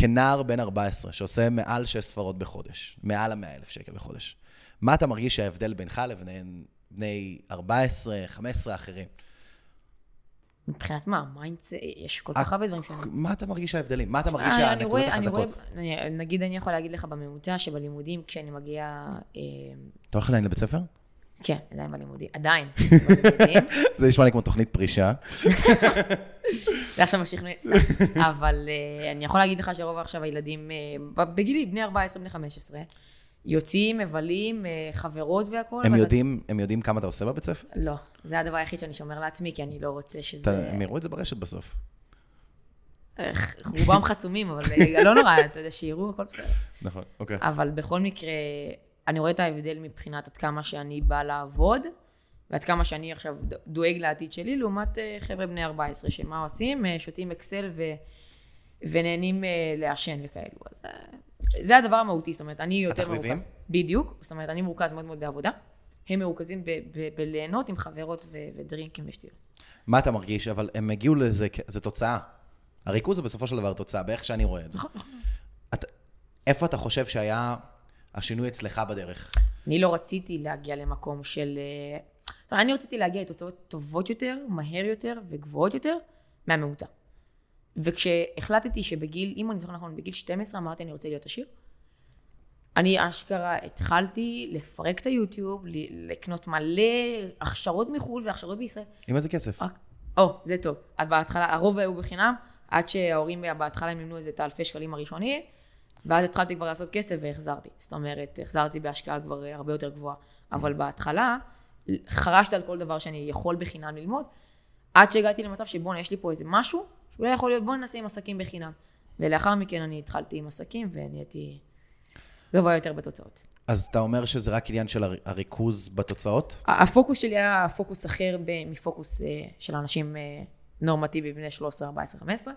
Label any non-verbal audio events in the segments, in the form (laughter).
כנער בן 14, שעושה מעל 6 ספרות בחודש, מעל ה-100 אלף שקל בחודש, מה אתה מרגיש שההבדל בינך לבין בני 14, 15 אחרים? מבחינת מה? mindset, יש כל כך הרבה דברים שאני... מה אתה מרגיש ההבדלים? מה אתה מרגיש אה, שהנקודות אני רואה- החזקות? נגיד אני יכול להגיד לך בממוצע שבלימודים, כשאני מגיע... אה, אתה הולך עדיין לבית ספר? כן, עדיין בלימודים, עדיין. (laughs) זה נשמע לי כמו תוכנית פרישה. (laughs) זה עכשיו ממשיך, סתם. אבל אה, אני יכול להגיד לך שרוב עכשיו הילדים, אה, בגילי, בני 14, בני 15, יוצאים, מבלים, אה, חברות והכול. הם יודעים, הם יודעים כמה אתה עושה בבית ספר? לא, זה הדבר היחיד שאני שומר לעצמי, כי אני לא רוצה שזה... הם יראו את זה ברשת בסוף. רובם חסומים, אבל (laughs) לא נורא, אתה יודע, שיראו, הכל בסדר. נכון, אוקיי. אבל בכל מקרה, אני רואה את ההבדל מבחינת עד כמה שאני באה לעבוד, ועד כמה שאני עכשיו דואג לעתיד שלי, לעומת אה, חבר'ה בני 14, שמה עושים? אה, שותים אקסל ו... ונהנים אה, לעשן וכאלו. אז זה הדבר המהותי, זאת אומרת, אני יותר התחביבים? מרוכז. בדיוק, זאת אומרת, אני מרוכז מאוד מאוד בעבודה. הם מרוכזים בליהנות עם חברות ו- ודרינקים ושטויות. מה אתה מרגיש? אבל הם הגיעו לזה, זה תוצאה. הריכוז זה בסופו של דבר תוצאה, באיך שאני רואה את זה. נכון, נכון. איפה אתה חושב שהיה השינוי אצלך בדרך? אני לא רציתי להגיע למקום של... זאת אומרת, אני רציתי להגיע לתוצאות טובות יותר, מהר יותר וגבוהות יותר מהממוצע. וכשהחלטתי שבגיל, אם אני זוכר נכון, בגיל 12 אמרתי אני רוצה להיות עשיר, אני אשכרה התחלתי לפרק את היוטיוב, לקנות מלא הכשרות מחו"ל והכשרות בישראל. עם איזה כסף? או, זה טוב. אז בהתחלה, הרוב היו בחינם, עד שההורים בהתחלה הם מימנו איזה את האלפי שקלים הראשונים, ואז התחלתי כבר לעשות כסף והחזרתי. זאת אומרת, החזרתי בהשקעה כבר הרבה יותר גבוהה. אבל בהתחלה, חרשתי על כל דבר שאני יכול בחינם ללמוד, עד שהגעתי למצב שבואנה, יש לי פה איזה משהו, שאולי יכול להיות, בוא ננסה עם עסקים בחינם. ולאחר מכן אני התחלתי עם עסקים ונהייתי גבוה יותר בתוצאות. אז אתה אומר שזה רק עניין של הר- הריכוז בתוצאות? הפוקוס שלי היה פוקוס אחר מפוקוס אה, של אנשים אה, נורמטיביים בני 13, 14, 15.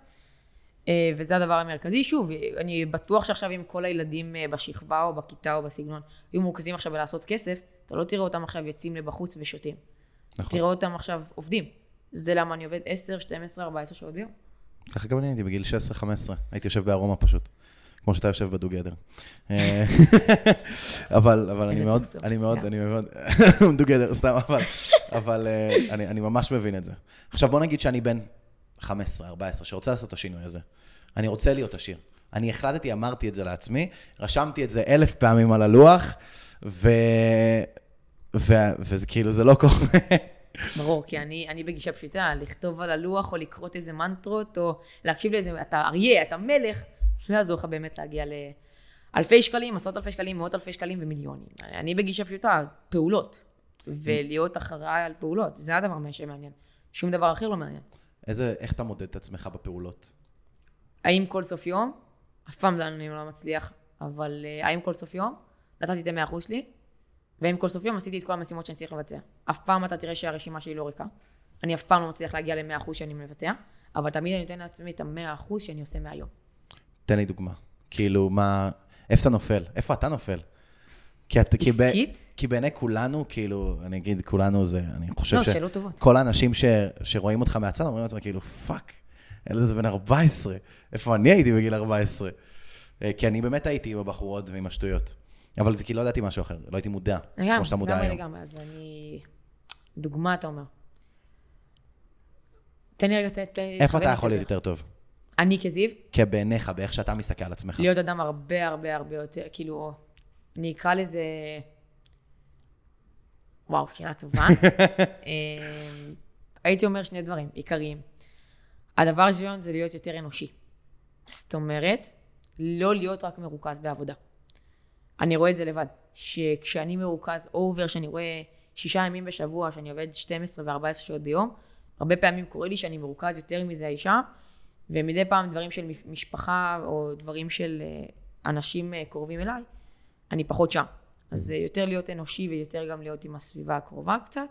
אה, וזה הדבר המרכזי. שוב, אני בטוח שעכשיו אם כל הילדים אה, בשכבה או בכיתה או בסגנון יהיו מורכזים עכשיו בלעשות כסף, אתה לא תראה אותם עכשיו יוצאים לבחוץ ושותים. נכון. תראה אותם עכשיו עובדים. זה למה אני עובד 10, 12, 14 שעות ביום. ככה גם אני הייתי בגיל 16-15, הייתי יושב בארומה פשוט. כמו שאתה יושב בדוגדר. אה, (laughs) אבל, אבל אני מאוד. אני מאוד, גם. אני מאוד, (laughs) דוגדר, סתם, אבל, אבל אה, אני, אני ממש מבין את זה. עכשיו בוא נגיד שאני בן 15, 14, שרוצה לעשות את השינוי הזה. אני רוצה להיות עשיר. אני החלטתי, אמרתי את זה לעצמי, רשמתי את זה אלף פעמים על הלוח, ו... ו... וזה כאילו, זה לא קורה. ברור, כי אני, אני בגישה פשוטה, לכתוב על הלוח או לקרות איזה מנטרות, או להקשיב לאיזה, אתה אריה, אתה מלך, לא יעזור לך באמת להגיע לאלפי שקלים, עשרות אלפי שקלים, מאות אלפי שקלים ומיליונים. אני בגישה פשוטה, פעולות, ולהיות אחראי על פעולות, זה הדבר שמעניין. שום דבר אחר לא מעניין. איזה, איך אתה מודד את עצמך בפעולות? האם כל סוף יום, אף פעם אני לא מצליח, אבל אה, האם כל סוף יום, נתתי את המאה אחוז שלי, והאם כל סוף יום עשיתי את כל המשימות שאני צריך לבצע. אף פעם אתה תראה שהרשימה שלי לא ריקה. אני אף פעם לא מצליח להגיע למאה אחוז שאני מבצע, אבל תמיד אני נותן לעצמי את המאה אחוז שאני עושה מהיום. תן לי דוגמה. כאילו, מה... איפה אתה נופל? איפה אתה נופל? כי, את, כי, ב? כי בעיני כולנו, כאילו, אני אגיד כולנו זה, אני חושב לא, ש... שאלות טובות. כל האנשים ש, שרואים אותך מהצד אומרים לעצמם, כאילו, fuck, ילד הזה בן 14, איפה אני הייתי בגיל 14? אה, כי אני באמת הייתי עם הבחורות ועם השטויות. אבל זה כי לא ידעתי משהו אחר, לא הייתי מודע, לגמרי, כמו שאתה מודע היום. לגמרי, אז אני... דוגמה, אתה אומר. תן לי רגע, ת- ת- איפה אתה יכול להיות יותר טוב? אני כזיו, כי בעיניך, באיך שאתה מסתכל על עצמך. להיות אדם הרבה הרבה הרבה יותר, כאילו, אני אקרא לזה... וואו, שאלה טובה. (laughs) אמ, הייתי אומר שני דברים עיקריים. הדבר הראשון זה להיות יותר אנושי. זאת אומרת, לא להיות רק מרוכז בעבודה. אני רואה את זה לבד, שכשאני מרוכז אובר, שאני רואה שישה ימים בשבוע, שאני עובד 12 ו-14 שעות ביום, הרבה פעמים קורה לי שאני מרוכז יותר מזה האישה, ומדי פעם דברים של משפחה או דברים של אה, אנשים אה, קרובים אליי, אני פחות שם. אז זה יותר להיות אנושי ויותר גם להיות עם הסביבה הקרובה קצת.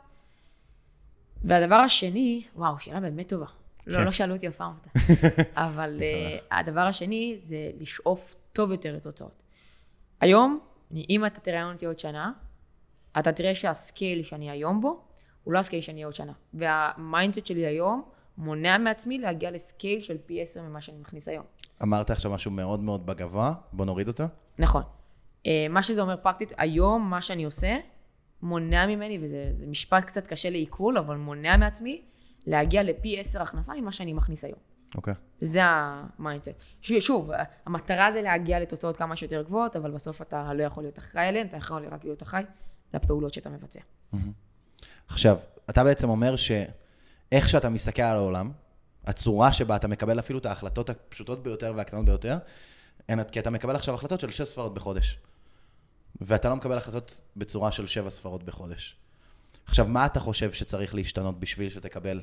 והדבר השני, וואו, שאלה באמת טובה. כן. לא, לא שאלו אותי אף פעם אותה. (laughs) אבל אה, הדבר השני זה לשאוף טוב יותר לתוצאות. היום, אם אתה תראיין אותי עוד שנה, אתה תראה שה scale שאני היום בו, הוא לא ה scale שאני אהיה עוד שנה. וה mindset שלי היום מונע מעצמי להגיע ל scale של פי עשר ממה שאני מכניס היום. אמרת עכשיו משהו מאוד מאוד בגבוה, בוא נוריד אותו. נכון. אה, מה שזה אומר פרקטית, היום מה שאני עושה, מונע ממני, וזה זה משפט קצת קשה לעיכול, אבל מונע מעצמי להגיע לפי עשר הכנסה ממה שאני מכניס היום. אוקיי. זה ה mindset. שוב, שוב, המטרה זה להגיע לתוצאות כמה שיותר גבוהות, אבל בסוף אתה לא יכול להיות אחראי אליהן, אתה יכול רק להיות אחראי לפעולות שאתה מבצע. עכשיו, אתה בעצם אומר שאיך שאתה מסתכל על העולם, הצורה שבה אתה מקבל אפילו את ההחלטות הפשוטות ביותר והקטנות ביותר, אין, כי אתה מקבל עכשיו החלטות של שש ספרות בחודש. ואתה לא מקבל החלטות בצורה של שבע ספרות בחודש. עכשיו, מה אתה חושב שצריך להשתנות בשביל שתקבל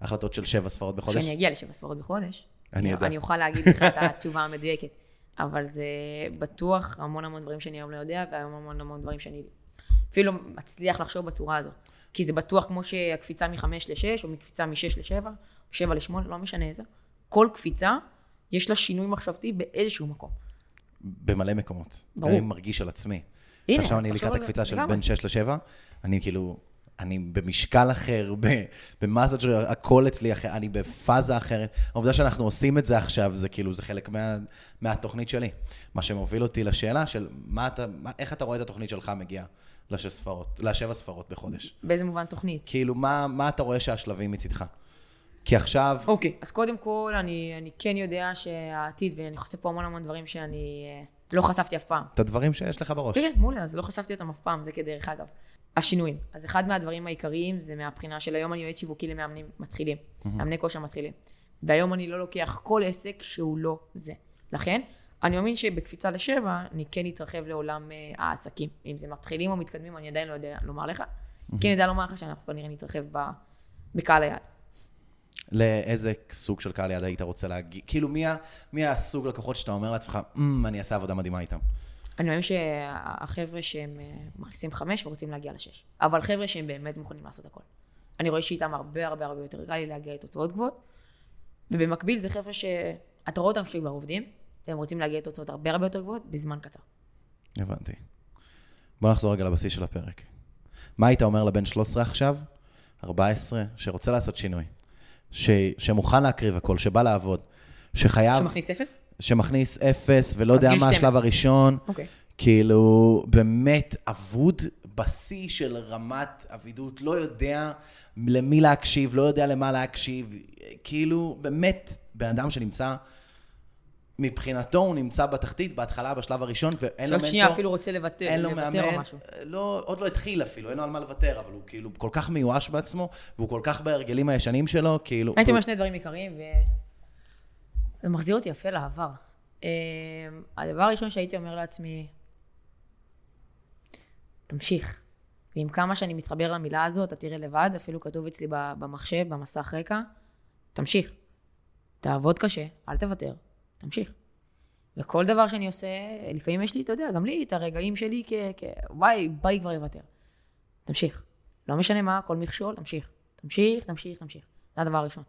החלטות של שבע ספרות בחודש? כשאני אגיע לשבע ספרות בחודש, אני יודע. אני אוכל להגיד לך את התשובה המדויקת. (laughs) אבל זה בטוח המון המון דברים שאני היום לא יודע, והיום המון המון דברים שאני אפילו מצליח לחשוב בצורה הזו. כי זה בטוח כמו שהקפיצה מחמש לשש, או מקפיצה משש לשבע, או שבע לשמונה, לא משנה איזה. כל קפיצה, יש לה שינוי מחשבתי באיזשהו מקום. במלא מקומות. ברור. אני מרגיש על עצמי. הנה, עכשיו אני לקראת הקפיצה של. בין 6 ל-7, אני כאילו, אני במשקל אחר, ב- במסות של הכל אצלי אחר, אני בפאזה אחרת. העובדה שאנחנו עושים את זה עכשיו, זה כאילו, זה חלק מה, מהתוכנית שלי. מה שמוביל אותי לשאלה של מה אתה, מה, איך אתה רואה את התוכנית שלך מגיעה לשש ספרות, לשבע ספרות בחודש. באיזה מובן תוכנית? כאילו, מה, מה אתה רואה שהשלבים מצידך? כי עכשיו, אוקיי, אז קודם כל, אני, אני כן יודע שהעתיד, ואני חושף פה המון המון דברים שאני אה, לא חשפתי אף פעם. את הדברים שיש לך בראש. כן, כן, מעולה, אז לא חשפתי אותם אף פעם, זה כדרך אגב. השינויים. אז אחד מהדברים העיקריים זה מהבחינה של היום אני יועץ שיווקי למאמנים מתחילים, מאמני כושר מתחילים. והיום אני לא לוקח כל עסק שהוא לא זה. לכן, אני מאמין שבקפיצה לשבע, אני כן אתרחב לעולם אה, העסקים. אם זה מתחילים או מתקדמים, אני עדיין לא יודע לומר לך. כן יודע לומר לך שאנחנו כנראה נתרחב ב- בקהל היעד. לאיזה סוג של קהל יעד היית רוצה להגיד? כאילו, מי, מי הסוג לקוחות שאתה אומר לעצמך, "אמ, אני אעשה עבודה מדהימה איתם? אני מאמין שהחבר'ה שהם אה, מכניסים חמש ורוצים להגיע לשש. אבל חבר'ה שהם באמת מוכנים לעשות הכל. אני רואה שאיתם הרבה הרבה הרבה יותר קל לי להגיע לתוצאות גבוהות. ובמקביל זה חבר'ה שאתה רואה אותם כשכבר עובדים, והם רוצים להגיע לתוצאות הרבה הרבה יותר גבוהות בזמן קצר. הבנתי. בוא נחזור רגע לבסיס של הפרק. מה היית אומר לבן 13 עכשיו, 14, שרוצה לעשות שינוי, ש, שמוכן להקריב הכל, שבא לעבוד, שחייב, שמכניס אפס? שמכניס אפס ולא יודע מה השלב 12. הראשון, אוקיי. כאילו, באמת אבוד בשיא של רמת אבידות, לא יודע למי להקשיב, לא יודע למה להקשיב, כאילו, באמת, בן אדם שנמצא, מבחינתו הוא נמצא בתחתית, בהתחלה, בשלב הראשון, ואין לו מנטור. שנייה אפילו רוצה לוותר, אין לו לוותר או מאמן, משהו. לא, עוד לא התחיל אפילו, אין לו על מה לוותר, אבל הוא כאילו כל כך מיואש בעצמו, והוא כל כך בהרגלים הישנים שלו, כאילו... הייתי אומר שני דברים עיקריים, ו... זה מחזיר אותי יפה לעבר. אה, הדבר הראשון שהייתי אומר לעצמי, תמשיך. ועם כמה שאני מתחבר למילה הזאת, אתה תראה לבד, אפילו כתוב אצלי במחשב, במסך רקע, תמשיך. תעבוד קשה, אל תוותר, תמשיך. וכל דבר שאני עושה, לפעמים יש לי, אתה יודע, גם לי את הרגעים שלי כ... כ... וואי, בא לי כבר לוותר. תמשיך. לא משנה מה, כל מכשול, תמשיך. תמשיך, תמשיך, תמשיך. זה הדבר הראשון.